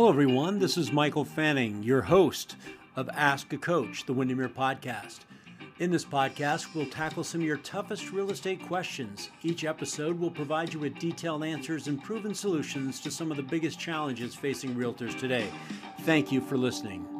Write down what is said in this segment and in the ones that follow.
Hello, everyone. This is Michael Fanning, your host of Ask a Coach, the Windermere podcast. In this podcast, we'll tackle some of your toughest real estate questions. Each episode will provide you with detailed answers and proven solutions to some of the biggest challenges facing realtors today. Thank you for listening.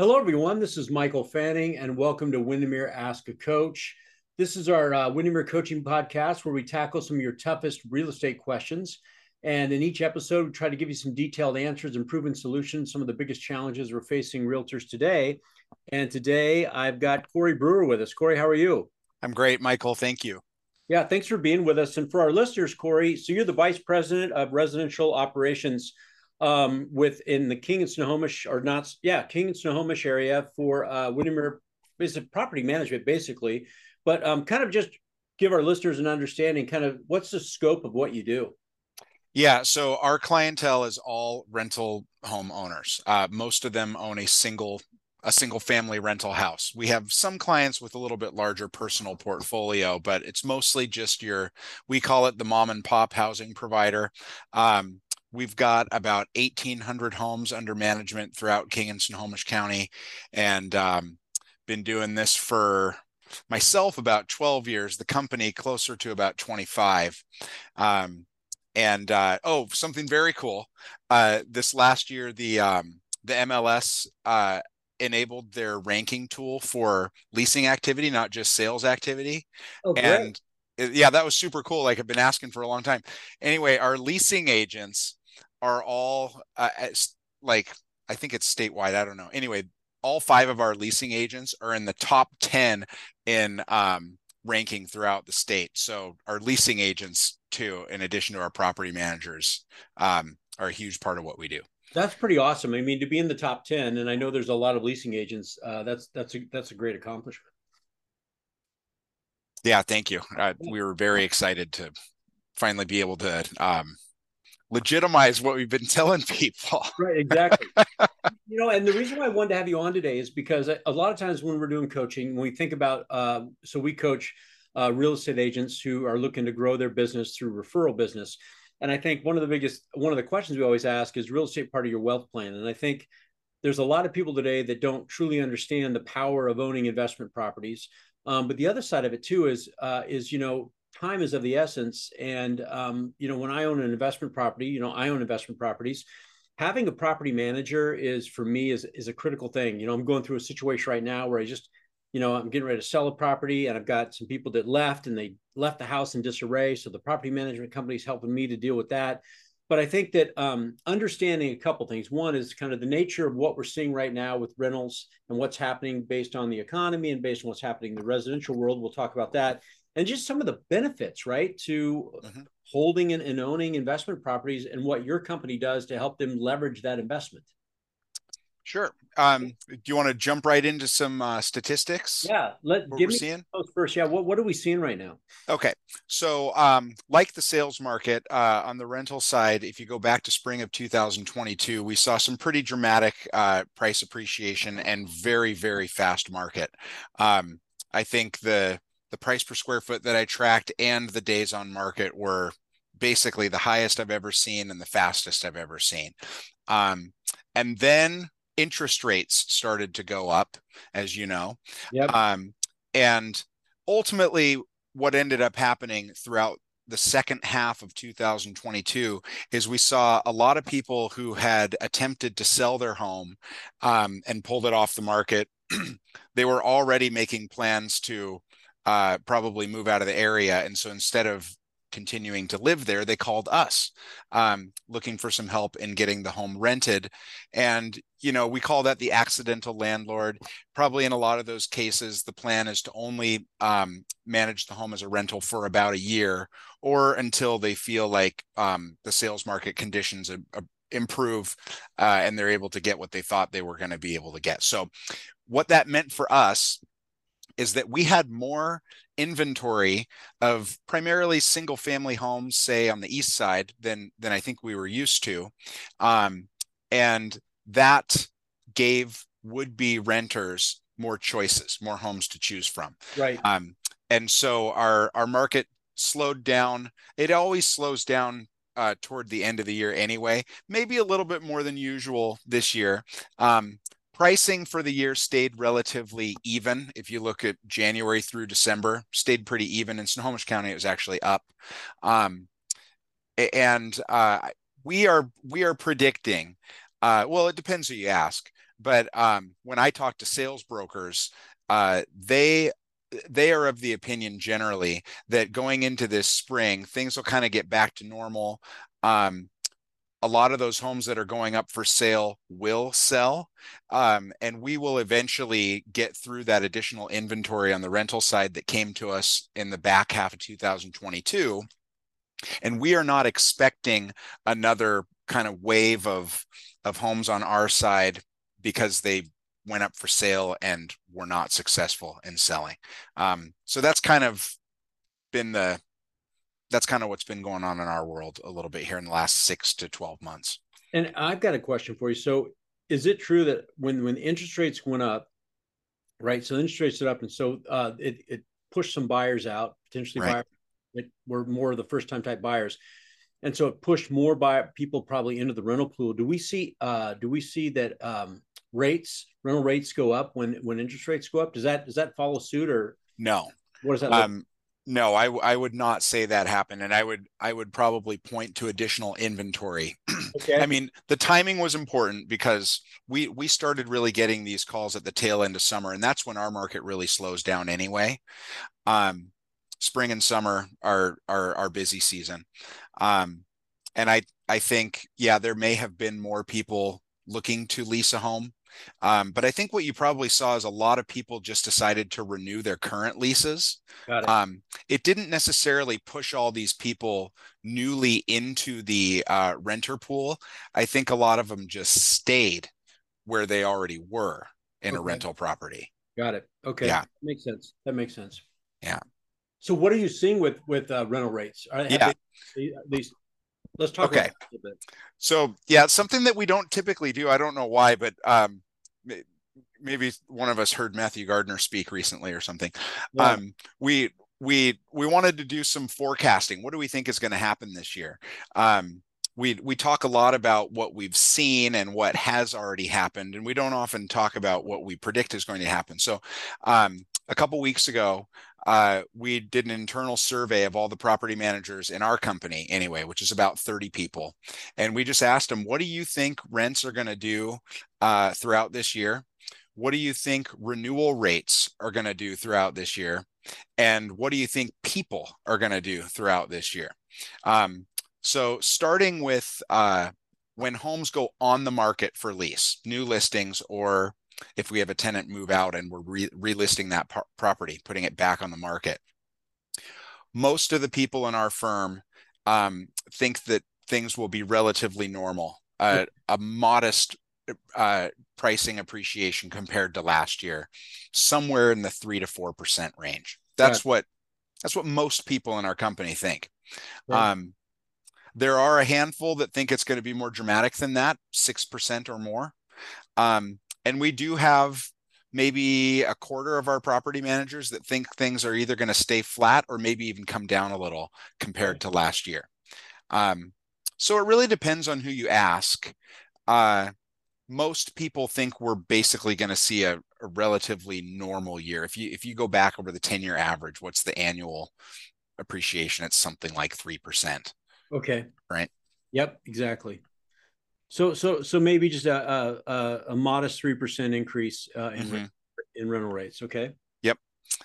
Hello, everyone. This is Michael Fanning, and welcome to Windermere Ask a Coach. This is our uh, Windermere Coaching Podcast where we tackle some of your toughest real estate questions. And in each episode, we try to give you some detailed answers and proven solutions, some of the biggest challenges we're facing realtors today. And today I've got Corey Brewer with us. Corey, how are you? I'm great, Michael. Thank you. Yeah, thanks for being with us. And for our listeners, Corey, so you're the Vice President of Residential Operations um, within the King and Snohomish, or not, yeah, King and Snohomish area for uh, Windermere a Property Management, basically. But um, kind of just give our listeners an understanding, kind of what's the scope of what you do? Yeah, so our clientele is all rental home owners. Uh, most of them own a single a single family rental house. We have some clients with a little bit larger personal portfolio, but it's mostly just your we call it the mom and pop housing provider. Um, We've got about 1,800 homes under management throughout King and Snohomish County, and um, been doing this for myself about 12 years. The company closer to about 25. Um, and uh, oh, something very cool. Uh, this last year, the um, the MLS uh, enabled their ranking tool for leasing activity, not just sales activity. Oh, and yeah, that was super cool. Like I've been asking for a long time. Anyway, our leasing agents are all uh, like I think it's statewide. I don't know. Anyway, all five of our leasing agents are in the top ten in um, ranking throughout the state. So our leasing agents too, in addition to our property managers, um, are a huge part of what we do. That's pretty awesome. I mean, to be in the top ten, and I know there's a lot of leasing agents. Uh, that's that's a that's a great accomplishment. Yeah, thank you. Uh, we were very excited to finally be able to um, legitimize what we've been telling people. right, exactly. you know, and the reason why I wanted to have you on today is because a lot of times when we're doing coaching, when we think about, uh, so we coach uh, real estate agents who are looking to grow their business through referral business. And I think one of the biggest, one of the questions we always ask is real estate part of your wealth plan? And I think there's a lot of people today that don't truly understand the power of owning investment properties. Um, but the other side of it too is, uh, is you know, time is of the essence. And um, you know, when I own an investment property, you know, I own investment properties. Having a property manager is for me is is a critical thing. You know, I'm going through a situation right now where I just, you know, I'm getting ready to sell a property, and I've got some people that left, and they left the house in disarray. So the property management company is helping me to deal with that. But I think that um, understanding a couple things. One is kind of the nature of what we're seeing right now with rentals and what's happening based on the economy and based on what's happening in the residential world. We'll talk about that and just some of the benefits, right, to mm-hmm. holding and, and owning investment properties and what your company does to help them leverage that investment. Sure. Um, do you want to jump right into some uh, statistics? Yeah, let give me seeing? those first. Yeah, what what are we seeing right now? Okay, so um, like the sales market uh, on the rental side, if you go back to spring of 2022, we saw some pretty dramatic uh, price appreciation and very very fast market. Um, I think the the price per square foot that I tracked and the days on market were basically the highest I've ever seen and the fastest I've ever seen. Um, and then interest rates started to go up, as you know. Yep. Um, and ultimately, what ended up happening throughout the second half of 2022 is we saw a lot of people who had attempted to sell their home um, and pulled it off the market. they were already making plans to uh, probably move out of the area. And so instead of continuing to live there, they called us um, looking for some help in getting the home rented. And, you know, we call that the accidental landlord. Probably in a lot of those cases, the plan is to only um, manage the home as a rental for about a year or until they feel like um, the sales market conditions improve uh, and they're able to get what they thought they were going to be able to get. So, what that meant for us is that we had more inventory of primarily single family homes say on the east side than than i think we were used to. Um, and that gave would be renters more choices more homes to choose from. Right. Um, and so our our market slowed down. It always slows down uh, toward the end of the year anyway maybe a little bit more than usual this year. Um, Pricing for the year stayed relatively even. If you look at January through December, stayed pretty even. In Snohomish County, it was actually up. Um, and uh, we are we are predicting. Uh, well, it depends who you ask. But um, when I talk to sales brokers, uh, they they are of the opinion generally that going into this spring, things will kind of get back to normal. Um, a lot of those homes that are going up for sale will sell um, and we will eventually get through that additional inventory on the rental side that came to us in the back half of 2022 and we are not expecting another kind of wave of of homes on our side because they went up for sale and were not successful in selling. Um, so that's kind of been the that's kind of what's been going on in our world a little bit here in the last six to 12 months. And I've got a question for you. So is it true that when, when interest rates went up, right. So interest rates went up and so uh, it, it pushed some buyers out, potentially right. buyers that were more of the first time type buyers. And so it pushed more by people probably into the rental pool. Do we see, uh, do we see that um, rates, rental rates go up when, when interest rates go up? Does that, does that follow suit or no? What does that look um, no, I, I would not say that happened, and I would I would probably point to additional inventory. Okay. I mean, the timing was important because we we started really getting these calls at the tail end of summer, and that's when our market really slows down anyway. Um, spring and summer are are our busy season, um, and I I think yeah, there may have been more people looking to lease a home um, but I think what you probably saw is a lot of people just decided to renew their current leases. It. Um, it didn't necessarily push all these people newly into the uh, renter pool. I think a lot of them just stayed where they already were in okay. a rental property. Got it. Okay. Yeah. That makes sense. That makes sense. Yeah. So what are you seeing with with uh, rental rates? Are, yeah. They, these Let's talk okay. So yeah, something that we don't typically do. I don't know why, but um, maybe one of us heard Matthew Gardner speak recently or something. Yeah. Um, we we we wanted to do some forecasting. What do we think is going to happen this year? Um, we we talk a lot about what we've seen and what has already happened, and we don't often talk about what we predict is going to happen. So, um, a couple weeks ago, uh, we did an internal survey of all the property managers in our company anyway which is about 30 people. And we just asked them what do you think rents are going to do uh, throughout this year? What do you think renewal rates are going to do throughout this year? And what do you think people are going to do throughout this year? Um, so starting with uh, when homes go on the market for lease new listings or if we have a tenant move out and we're re- relisting that par- property, putting it back on the market. Most of the people in our firm um, think that things will be relatively normal, uh, a modest uh, pricing appreciation compared to last year, somewhere in the three to four percent range. That's what that's what most people in our company think. Um, there are a handful that think it's going to be more dramatic than that, six percent or more. Um, and we do have maybe a quarter of our property managers that think things are either going to stay flat or maybe even come down a little compared to last year. Um, so it really depends on who you ask. Uh, most people think we're basically going to see a, a, relatively normal year. If you if you go back over the 10 year average, what's the annual appreciation? It's something like three percent. Okay. Right. Yep. Exactly. So so so maybe just a a, a modest three percent increase uh, in mm-hmm. in rental rates. Okay. Yep.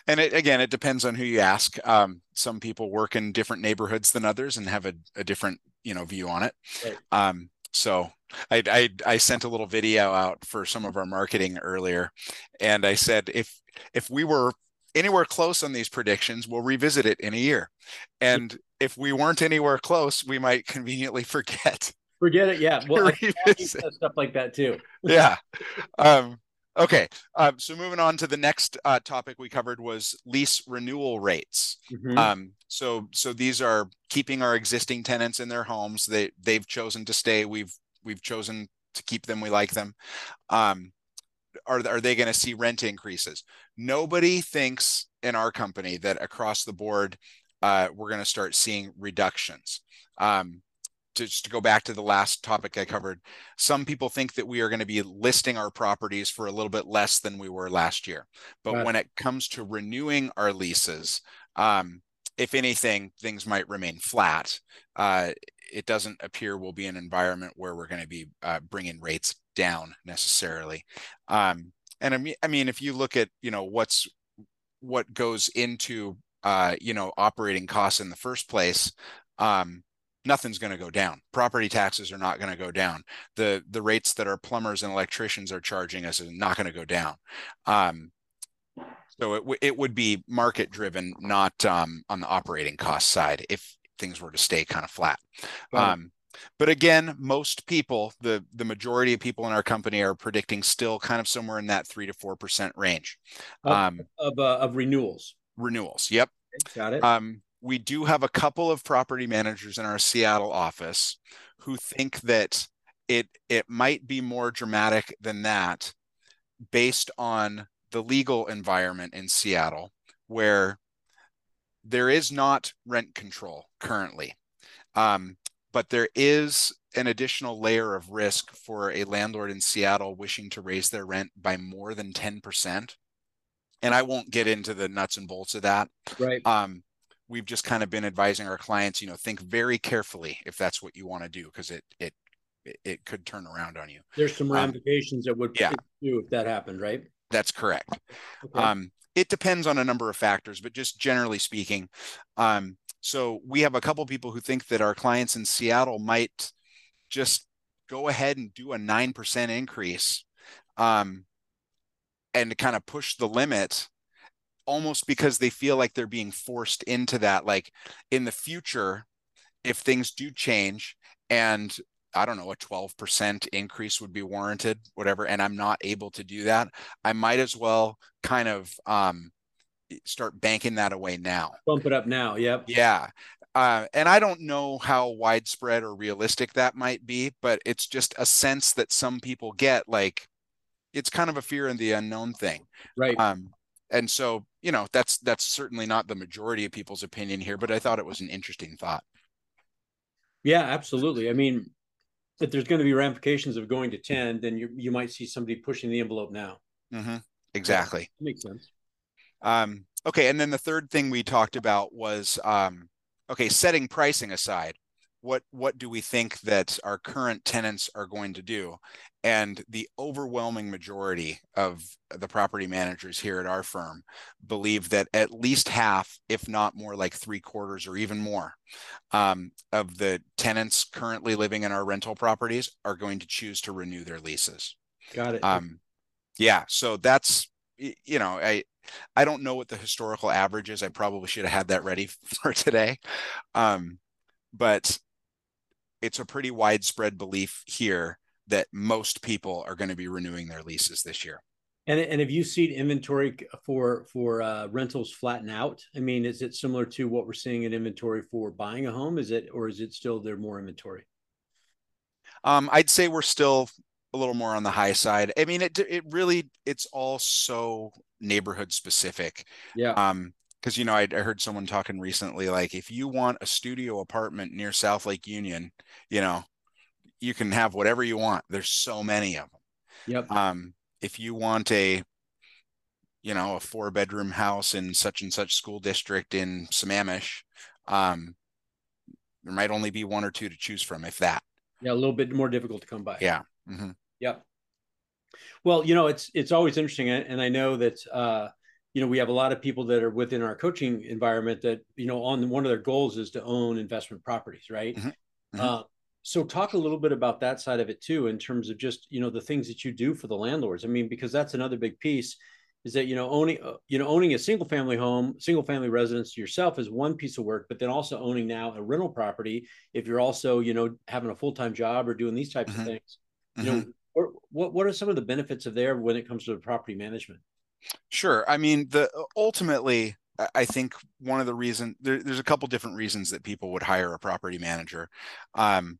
and it, again, it depends on who you ask. Um, some people work in different neighborhoods than others and have a, a different, you know, view on it. Right. Um, so I, I, I sent a little video out for some of our marketing earlier, and I said if if we were anywhere close on these predictions, we'll revisit it in a year, and if we weren't anywhere close, we might conveniently forget. Forget it. Yeah. Well, stuff like that too. yeah. Um, Okay, um, so moving on to the next uh, topic we covered was lease renewal rates. Mm-hmm. Um, so, so these are keeping our existing tenants in their homes. They they've chosen to stay. We've we've chosen to keep them. We like them. Um, are are they going to see rent increases? Nobody thinks in our company that across the board uh, we're going to start seeing reductions. Um, just to go back to the last topic I covered, some people think that we are going to be listing our properties for a little bit less than we were last year. But right. when it comes to renewing our leases, um, if anything, things might remain flat. Uh, it doesn't appear we'll be an environment where we're going to be uh, bringing rates down necessarily. Um, and I mean, I mean, if you look at you know what's what goes into uh, you know operating costs in the first place, um, nothing's going to go down. Property taxes are not going to go down. The the rates that our plumbers and electricians are charging us is not going to go down. Um, so it w- it would be market driven, not um, on the operating cost side if things were to stay kind of flat. Right. Um, but again, most people, the the majority of people in our company are predicting still kind of somewhere in that three to four percent range um, of uh, of renewals. Renewals. Yep. Got it. Um, we do have a couple of property managers in our Seattle office who think that it it might be more dramatic than that based on the legal environment in Seattle where there is not rent control currently. Um, but there is an additional layer of risk for a landlord in Seattle wishing to raise their rent by more than 10% and I won't get into the nuts and bolts of that. Right. Um, we've just kind of been advising our clients, you know, think very carefully if that's what you want to do because it it it could turn around on you. There's some um, ramifications um, that would yeah. do if that happened, right? That's correct. Okay. Um, it depends on a number of factors, but just generally speaking, um, so we have a couple people who think that our clients in Seattle might just go ahead and do a nine percent increase, um, and kind of push the limit almost because they feel like they're being forced into that like in the future if things do change and I don't know, a 12% increase would be warranted, whatever, and I'm not able to do that, I might as well kind of um, start banking that away now. Bump it up now. Yep. Yeah. Uh, and I don't know how widespread or realistic that might be, but it's just a sense that some people get like it's kind of a fear in the unknown thing. Right. Um, and so you know that's that's certainly not the majority of people's opinion here but i thought it was an interesting thought. Yeah absolutely. I mean if there's going to be ramifications of going to 10 then you you might see somebody pushing the envelope now. Mm-hmm. exactly. Makes sense. Um, okay and then the third thing we talked about was um, okay setting pricing aside what what do we think that our current tenants are going to do? And the overwhelming majority of the property managers here at our firm believe that at least half if not more like three quarters or even more um, of the tenants currently living in our rental properties are going to choose to renew their leases. Got it. Um, yeah so that's you know i i don't know what the historical average is. I probably should have had that ready for today. Um, but it's a pretty widespread belief here that most people are going to be renewing their leases this year. And and have you seen inventory for for uh, rentals flatten out? I mean, is it similar to what we're seeing in inventory for buying a home? Is it or is it still there more inventory? Um, I'd say we're still a little more on the high side. I mean, it it really it's all so neighborhood specific. Yeah. Um, because you know I, I, heard someone talking recently like if you want a studio apartment near south lake union you know you can have whatever you want there's so many of them yep. Um if you want a you know a four bedroom house in such and such school district in sammamish um there might only be one or two to choose from if that. Yeah a little bit more difficult to come by. Yeah mm-hmm. yep. Well you know it's it's always interesting and i know that uh you know we have a lot of people that are within our coaching environment that you know on one of their goals is to own investment properties right mm-hmm. Mm-hmm. Uh, so talk a little bit about that side of it too in terms of just you know the things that you do for the landlords i mean because that's another big piece is that you know owning uh, you know owning a single family home single family residence yourself is one piece of work but then also owning now a rental property if you're also you know having a full-time job or doing these types mm-hmm. of things you mm-hmm. know what what are some of the benefits of there when it comes to the property management sure i mean the ultimately I think one of the reasons there, there's a couple different reasons that people would hire a property manager. Um,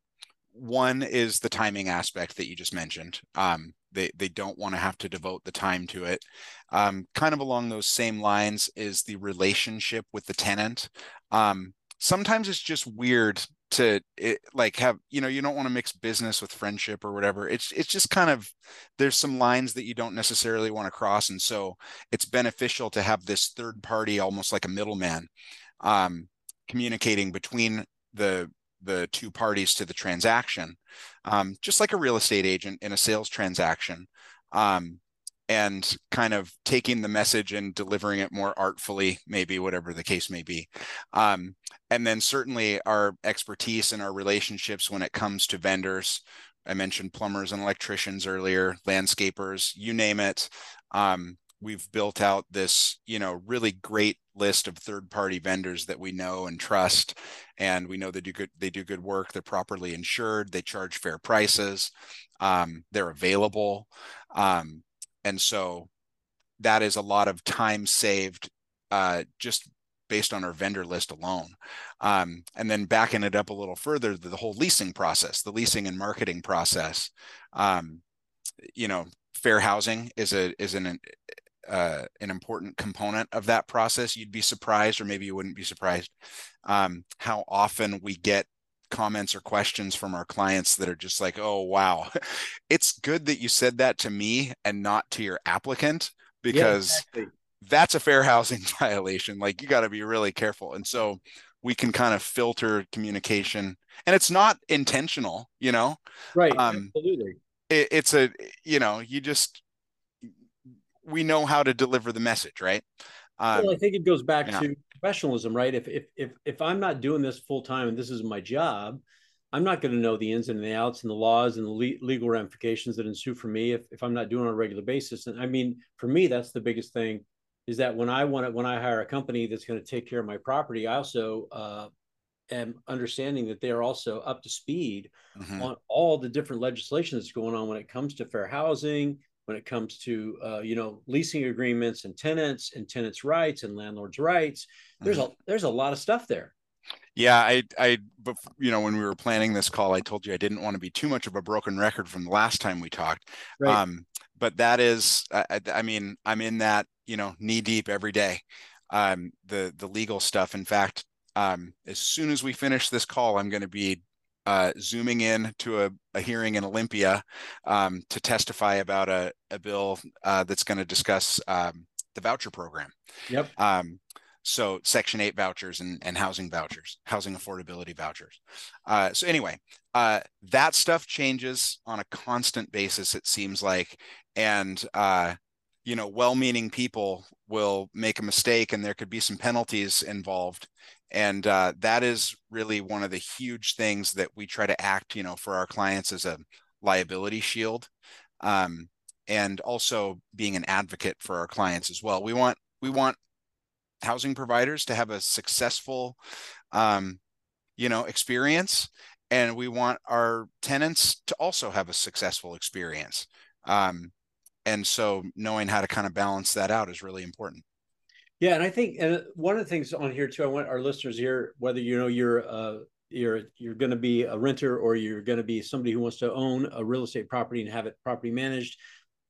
one is the timing aspect that you just mentioned. Um, they they don't want to have to devote the time to it. Um, kind of along those same lines is the relationship with the tenant. Um, sometimes it's just weird to it, like have you know you don't want to mix business with friendship or whatever it's it's just kind of there's some lines that you don't necessarily want to cross and so it's beneficial to have this third party almost like a middleman um, communicating between the the two parties to the transaction, um, just like a real estate agent in a sales transaction, um, and kind of taking the message and delivering it more artfully, maybe whatever the case may be. Um, and then certainly our expertise and our relationships when it comes to vendors. I mentioned plumbers and electricians earlier, landscapers, you name it. Um, we've built out this you know really great list of third party vendors that we know and trust. And we know they do good they do good work. They're properly insured. They charge fair prices. Um, they're available. Um, and so that is a lot of time saved uh, just based on our vendor list alone um, and then backing it up a little further the, the whole leasing process the leasing and marketing process um, you know fair housing is a is an uh, an important component of that process. You'd be surprised, or maybe you wouldn't be surprised, um, how often we get comments or questions from our clients that are just like, "Oh, wow, it's good that you said that to me and not to your applicant because." Yeah, exactly. That's a fair housing violation. Like you got to be really careful. And so we can kind of filter communication and it's not intentional, you know? Right. Um, absolutely. It, it's a, you know, you just, we know how to deliver the message, right? Um, well, I think it goes back yeah. to professionalism, right? If if if if I'm not doing this full time and this is my job, I'm not going to know the ins and the outs and the laws and the le- legal ramifications that ensue for me if if I'm not doing it on a regular basis. And I mean, for me, that's the biggest thing is that when I want to when I hire a company that's going to take care of my property, I also uh, am understanding that they are also up to speed mm-hmm. on all the different legislation that's going on when it comes to fair housing when it comes to uh, you know leasing agreements and tenants and tenants' rights and landlords' rights. There's mm-hmm. a there's a lot of stuff there. Yeah, I I you know when we were planning this call, I told you I didn't want to be too much of a broken record from the last time we talked. Right. Um, but that is, I, I mean, I'm in that you know knee deep every day. Um, the the legal stuff. In fact, um, as soon as we finish this call, I'm going to be uh, zooming in to a, a hearing in Olympia um, to testify about a, a bill uh, that's going to discuss um, the voucher program. Yep. Um, so Section 8 vouchers and, and housing vouchers, housing affordability vouchers. Uh, so anyway, uh, that stuff changes on a constant basis, it seems like. And, uh, you know, well-meaning people will make a mistake and there could be some penalties involved. And uh, that is really one of the huge things that we try to act you know for our clients as a liability shield. Um, and also being an advocate for our clients as well. We want we want housing providers to have a successful um, you know experience. And we want our tenants to also have a successful experience. Um, and so knowing how to kind of balance that out is really important yeah, and I think and one of the things on here too, I want our listeners here, whether you know you're uh you're you're going to be a renter or you're going to be somebody who wants to own a real estate property and have it property managed,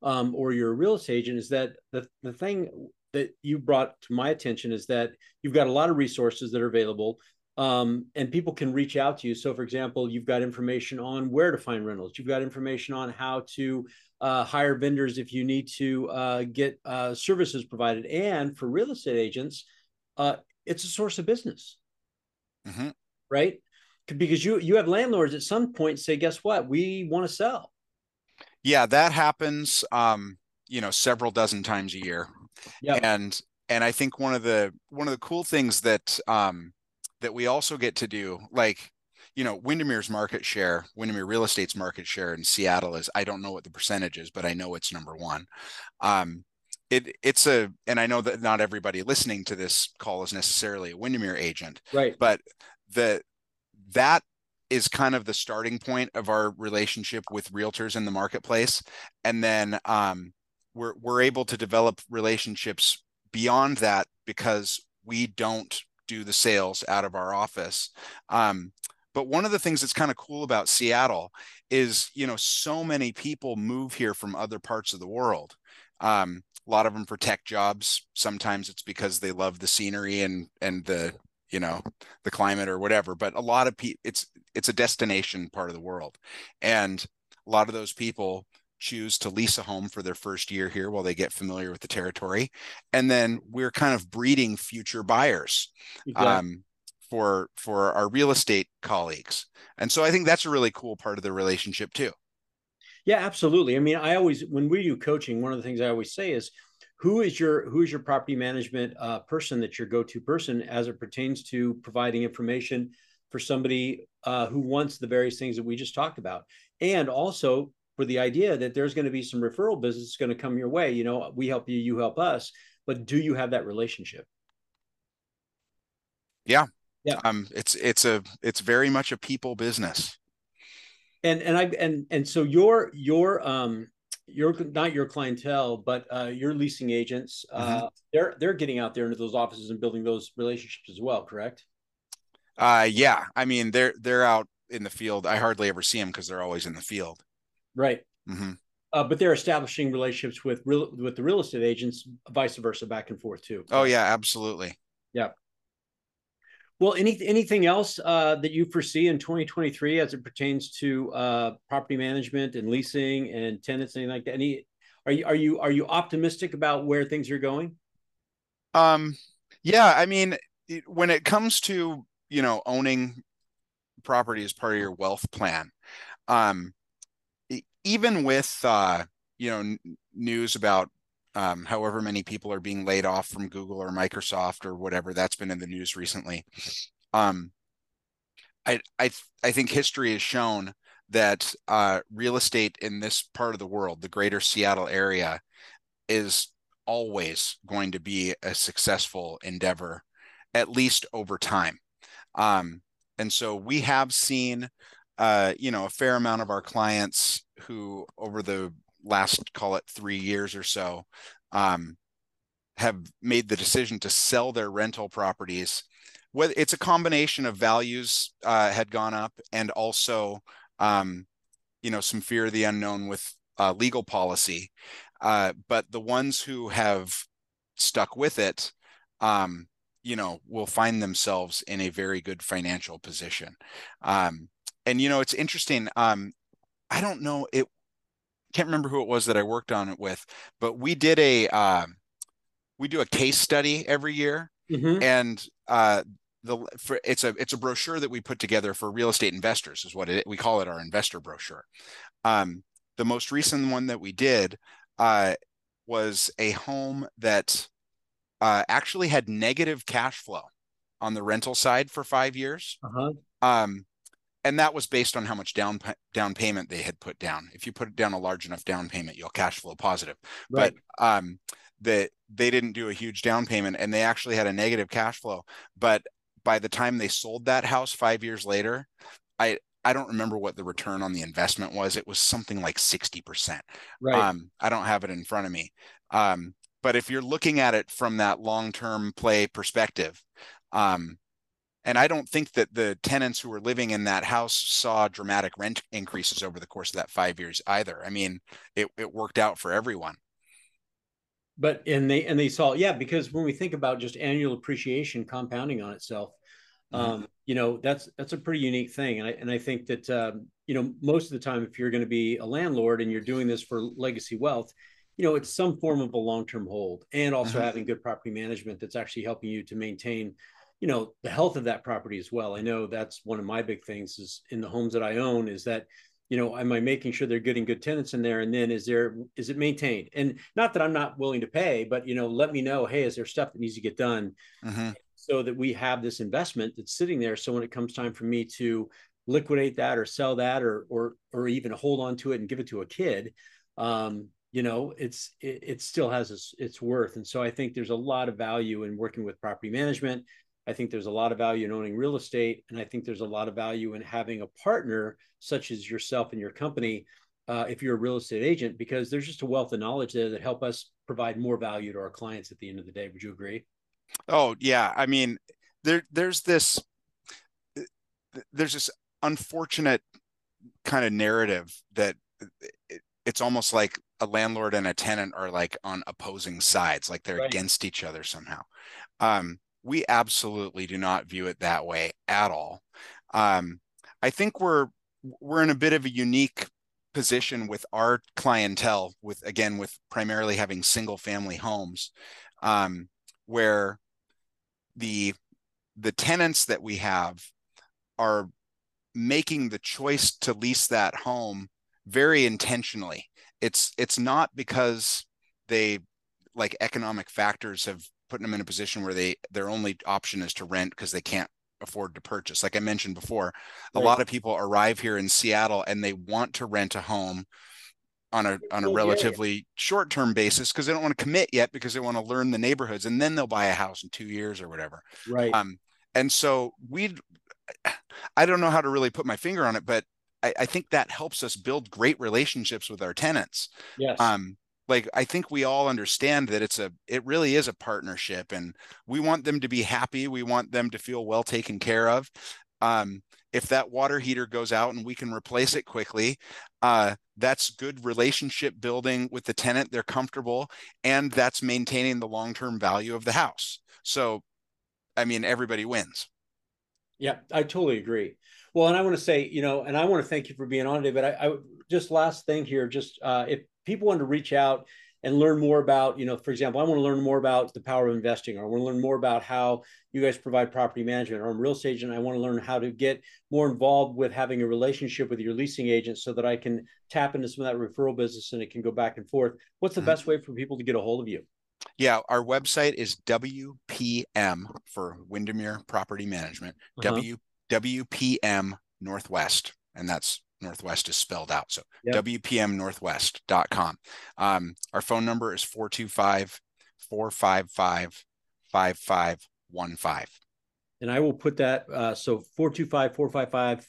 um, or you're a real estate agent, is that the the thing that you brought to my attention is that you've got a lot of resources that are available um, and people can reach out to you. So, for example, you've got information on where to find rentals. You've got information on how to uh, hire vendors if you need to uh, get uh, services provided. And for real estate agents, uh, it's a source of business, mm-hmm. right? Because you you have landlords at some point say, "Guess what? We want to sell." Yeah, that happens. Um, you know, several dozen times a year. Yep. And and I think one of the one of the cool things that um, that we also get to do, like you know, Windermere's market share, Windermere Real Estate's market share in Seattle is I don't know what the percentage is, but I know it's number one. Um, it it's a and I know that not everybody listening to this call is necessarily a Windermere agent, right? But the that is kind of the starting point of our relationship with realtors in the marketplace, and then um, we're we're able to develop relationships beyond that because we don't do the sales out of our office. Um, but one of the things that's kind of cool about Seattle is, you know, so many people move here from other parts of the world. Um, a lot of them for tech jobs. Sometimes it's because they love the scenery and and the you know the climate or whatever. But a lot of people, it's it's a destination part of the world, and a lot of those people choose to lease a home for their first year here while they get familiar with the territory and then we're kind of breeding future buyers exactly. um, for for our real estate colleagues. And so i think that's a really cool part of the relationship too. Yeah absolutely. I mean i always when we do coaching one of the things i always say is who is your who is your property management uh, person that's your go-to person as it pertains to providing information for somebody uh, who wants the various things that we just talked about? And also for the idea that there's going to be some referral business going to come your way you know we help you you help us but do you have that relationship? Yeah yeah um it's it's a it's very much a people business and and i and and so your your um your not your clientele but uh your leasing agents uh mm-hmm. they're they're getting out there into those offices and building those relationships as well correct uh yeah i mean they're they're out in the field i hardly ever see them because they're always in the field Right. Mm-hmm. Uh, but they're establishing relationships with real with the real estate agents, vice versa, back and forth too. Oh yeah, absolutely. Yeah. Well, any anything else uh, that you foresee in 2023 as it pertains to uh, property management and leasing and tenants, anything like that? Any are you are you are you optimistic about where things are going? Um, yeah, I mean, when it comes to you know owning property as part of your wealth plan, um, even with uh, you know news about um, however many people are being laid off from Google or Microsoft or whatever that's been in the news recently. Um, I I I think history has shown that uh, real estate in this part of the world, the greater Seattle area, is always going to be a successful endeavor, at least over time. Um, and so we have seen uh, you know, a fair amount of our clients who over the last call it three years or so um, have made the decision to sell their rental properties. Whether it's a combination of values uh, had gone up and also, um, you know, some fear of the unknown with uh, legal policy. Uh, but the ones who have stuck with it, um, you know, will find themselves in a very good financial position. Um, and you know it's interesting um i don't know it can't remember who it was that i worked on it with but we did a uh, we do a case study every year mm-hmm. and uh the for, it's a it's a brochure that we put together for real estate investors is what it we call it our investor brochure um the most recent one that we did uh was a home that uh actually had negative cash flow on the rental side for five years uh-huh. um and that was based on how much down down payment they had put down. If you put down a large enough down payment, you'll cash flow positive. Right. But um, that they didn't do a huge down payment, and they actually had a negative cash flow. But by the time they sold that house five years later, I I don't remember what the return on the investment was. It was something like sixty percent. Right. Um, I don't have it in front of me. Um, but if you're looking at it from that long term play perspective, um, and I don't think that the tenants who were living in that house saw dramatic rent increases over the course of that five years either. I mean, it, it worked out for everyone. But and they and they saw yeah because when we think about just annual appreciation compounding on itself, mm-hmm. um, you know that's that's a pretty unique thing, and I and I think that um, you know most of the time if you're going to be a landlord and you're doing this for legacy wealth, you know it's some form of a long term hold, and also mm-hmm. having good property management that's actually helping you to maintain you know the health of that property as well i know that's one of my big things is in the homes that i own is that you know, am I making sure they're getting good tenants in there? And then is there is it maintained? And not that I'm not willing to pay, but you know, let me know, hey, is there stuff that needs to get done? Mm-hmm. So that we have this investment that's sitting there. So when it comes time for me to liquidate that or sell that or or or even hold on to it and give it to a kid, um, you know, it's it, it still has its, its worth. And so I think there's a lot of value in working with property management. I think there's a lot of value in owning real estate, and I think there's a lot of value in having a partner such as yourself and your company. Uh, if you're a real estate agent, because there's just a wealth of knowledge there that help us provide more value to our clients at the end of the day. Would you agree? Oh yeah, I mean, there there's this there's this unfortunate kind of narrative that it's almost like a landlord and a tenant are like on opposing sides, like they're right. against each other somehow. Um, we absolutely do not view it that way at all. Um, I think we're we're in a bit of a unique position with our clientele, with again with primarily having single family homes, um, where the the tenants that we have are making the choice to lease that home very intentionally. It's it's not because they like economic factors have putting them in a position where they their only option is to rent because they can't afford to purchase. Like I mentioned before, right. a lot of people arrive here in Seattle and they want to rent a home on a on a relatively short term basis because they don't want to commit yet because they want to learn the neighborhoods and then they'll buy a house in two years or whatever. Right. Um, and so we, I don't know how to really put my finger on it, but I, I think that helps us build great relationships with our tenants. Yes. Um, like i think we all understand that it's a it really is a partnership and we want them to be happy we want them to feel well taken care of. Um, if that water heater goes out and we can replace it quickly uh, that's good relationship building with the tenant they're comfortable and that's maintaining the long-term value of the house. So i mean everybody wins. Yeah i totally agree well and i want to say you know and i want to thank you for being on today but i, I just last thing here just uh, if people want to reach out and learn more about, you know, for example, I want to learn more about the power of investing, or I want to learn more about how you guys provide property management, or I'm a real estate agent. I want to learn how to get more involved with having a relationship with your leasing agent so that I can tap into some of that referral business and it can go back and forth. What's the mm-hmm. best way for people to get a hold of you? Yeah, our website is WPM for Windermere Property Management, uh-huh. WPM Northwest, and that's Northwest is spelled out. So yep. WPMNorthwest.com. Um, our phone number is 425 455 5515. And I will put that. Uh, so 425 455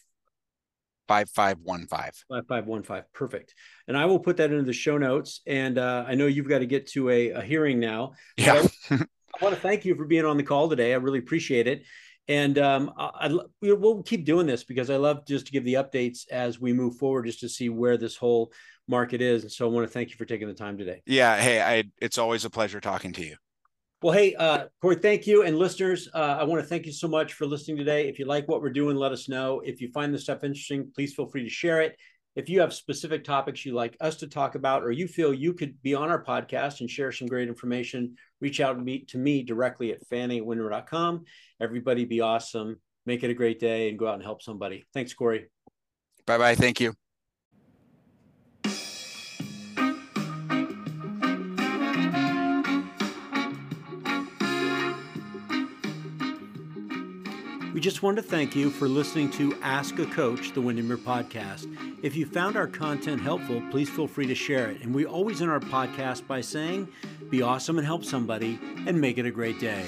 5515. 5515. Perfect. And I will put that into the show notes. And uh, I know you've got to get to a, a hearing now. Yeah. I, I want to thank you for being on the call today. I really appreciate it. And um, I, I, we'll keep doing this because I love just to give the updates as we move forward, just to see where this whole market is. And so I want to thank you for taking the time today. Yeah. Hey, I, it's always a pleasure talking to you. Well, hey, uh, Corey, thank you. And listeners, uh, I want to thank you so much for listening today. If you like what we're doing, let us know. If you find this stuff interesting, please feel free to share it. If you have specific topics you'd like us to talk about, or you feel you could be on our podcast and share some great information, reach out to me, directly at fanny@winner.com. Everybody be awesome. Make it a great day and go out and help somebody. Thanks, Corey. Bye bye. Thank you. Just want to thank you for listening to Ask a Coach, the Windermere podcast. If you found our content helpful, please feel free to share it. And we always end our podcast by saying, be awesome and help somebody, and make it a great day.